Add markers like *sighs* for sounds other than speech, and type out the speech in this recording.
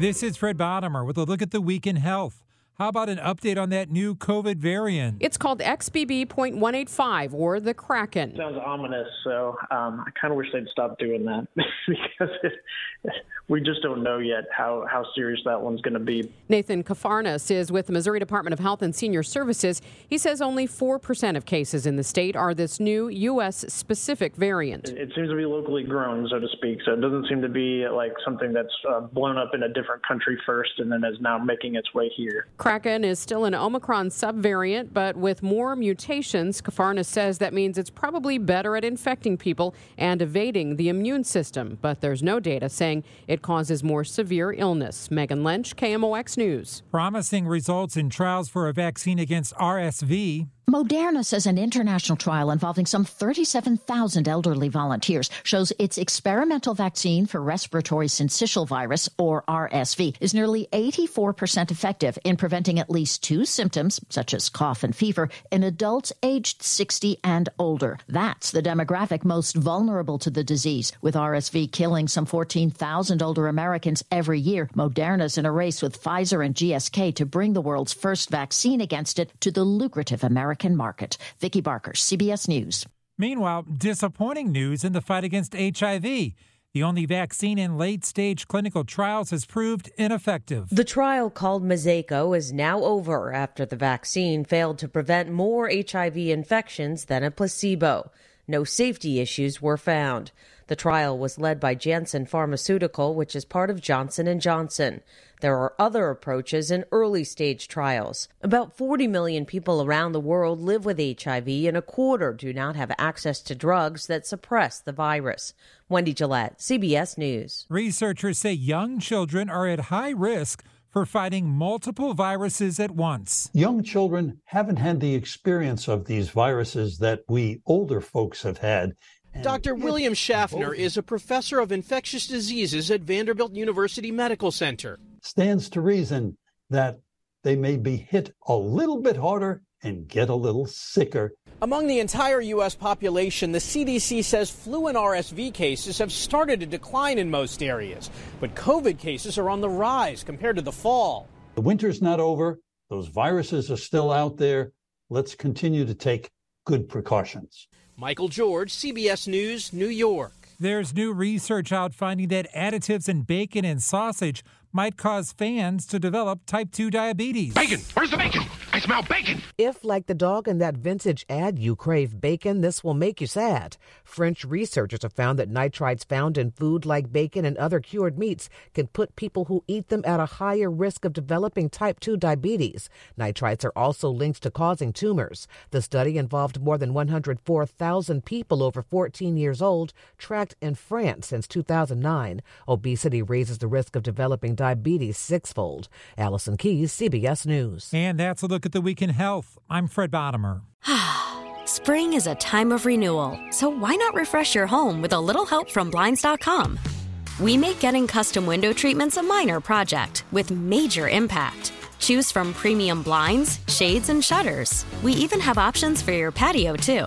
This is Fred Bottomer with a look at the week in health. How about an update on that new COVID variant? It's called XBB.1.5 or the Kraken. Sounds ominous, so um, I kind of wish they'd stop doing that *laughs* because it, we just don't know yet how, how serious that one's going to be. Nathan Kafarnas is with the Missouri Department of Health and Senior Services. He says only 4% of cases in the state are this new U.S. specific variant. It, it seems to be locally grown, so to speak, so it doesn't seem to be like something that's uh, blown up in a different country first and then is now making its way here. Kraken is still an Omicron subvariant, but with more mutations, Kafarnas says that means it's probably better at infecting people and evading the immune system. But there's no data saying it causes more severe illness. Megan Lynch, KMOX News. Promising results in trials for a vaccine against RSV. Moderna says an international trial involving some 37,000 elderly volunteers shows its experimental vaccine for respiratory syncytial virus, or RSV, is nearly 84% effective in preventing at least two symptoms, such as cough and fever, in adults aged 60 and older. That's the demographic most vulnerable to the disease, with RSV killing some 14,000 older Americans every year. Moderna's in a race with Pfizer and GSK to bring the world's first vaccine against it to the lucrative American market. Vicki Barker, CBS News. Meanwhile, disappointing news in the fight against HIV. The only vaccine in late stage clinical trials has proved ineffective. The trial called Mosaico is now over after the vaccine failed to prevent more HIV infections than a placebo. No safety issues were found. The trial was led by Janssen Pharmaceutical, which is part of Johnson & Johnson. There are other approaches in early stage trials. About 40 million people around the world live with HIV, and a quarter do not have access to drugs that suppress the virus. Wendy Gillette, CBS News. Researchers say young children are at high risk for fighting multiple viruses at once. Young children haven't had the experience of these viruses that we older folks have had. Dr. William Schaffner is a professor of infectious diseases at Vanderbilt University Medical Center. Stands to reason that they may be hit a little bit harder and get a little sicker. Among the entire U.S. population, the CDC says flu and RSV cases have started to decline in most areas, but COVID cases are on the rise compared to the fall. The winter's not over, those viruses are still out there. Let's continue to take good precautions. Michael George, CBS News, New York. There's new research out finding that additives in bacon and sausage might cause fans to develop type 2 diabetes. Bacon! Where's the bacon? I smell bacon! If, like the dog in that vintage ad, you crave bacon, this will make you sad. French researchers have found that nitrites found in food like bacon and other cured meats can put people who eat them at a higher risk of developing type 2 diabetes. Nitrites are also linked to causing tumors. The study involved more than 104,000 people over 14 years old, tracked in France since 2009. Obesity raises the risk of developing diabetes sixfold. Allison Keyes, CBS News. And that's a look at the week in health. I'm Fred Bottomer. *sighs* Spring is a time of renewal, so why not refresh your home with a little help from Blinds.com? We make getting custom window treatments a minor project with major impact. Choose from premium blinds, shades, and shutters. We even have options for your patio, too.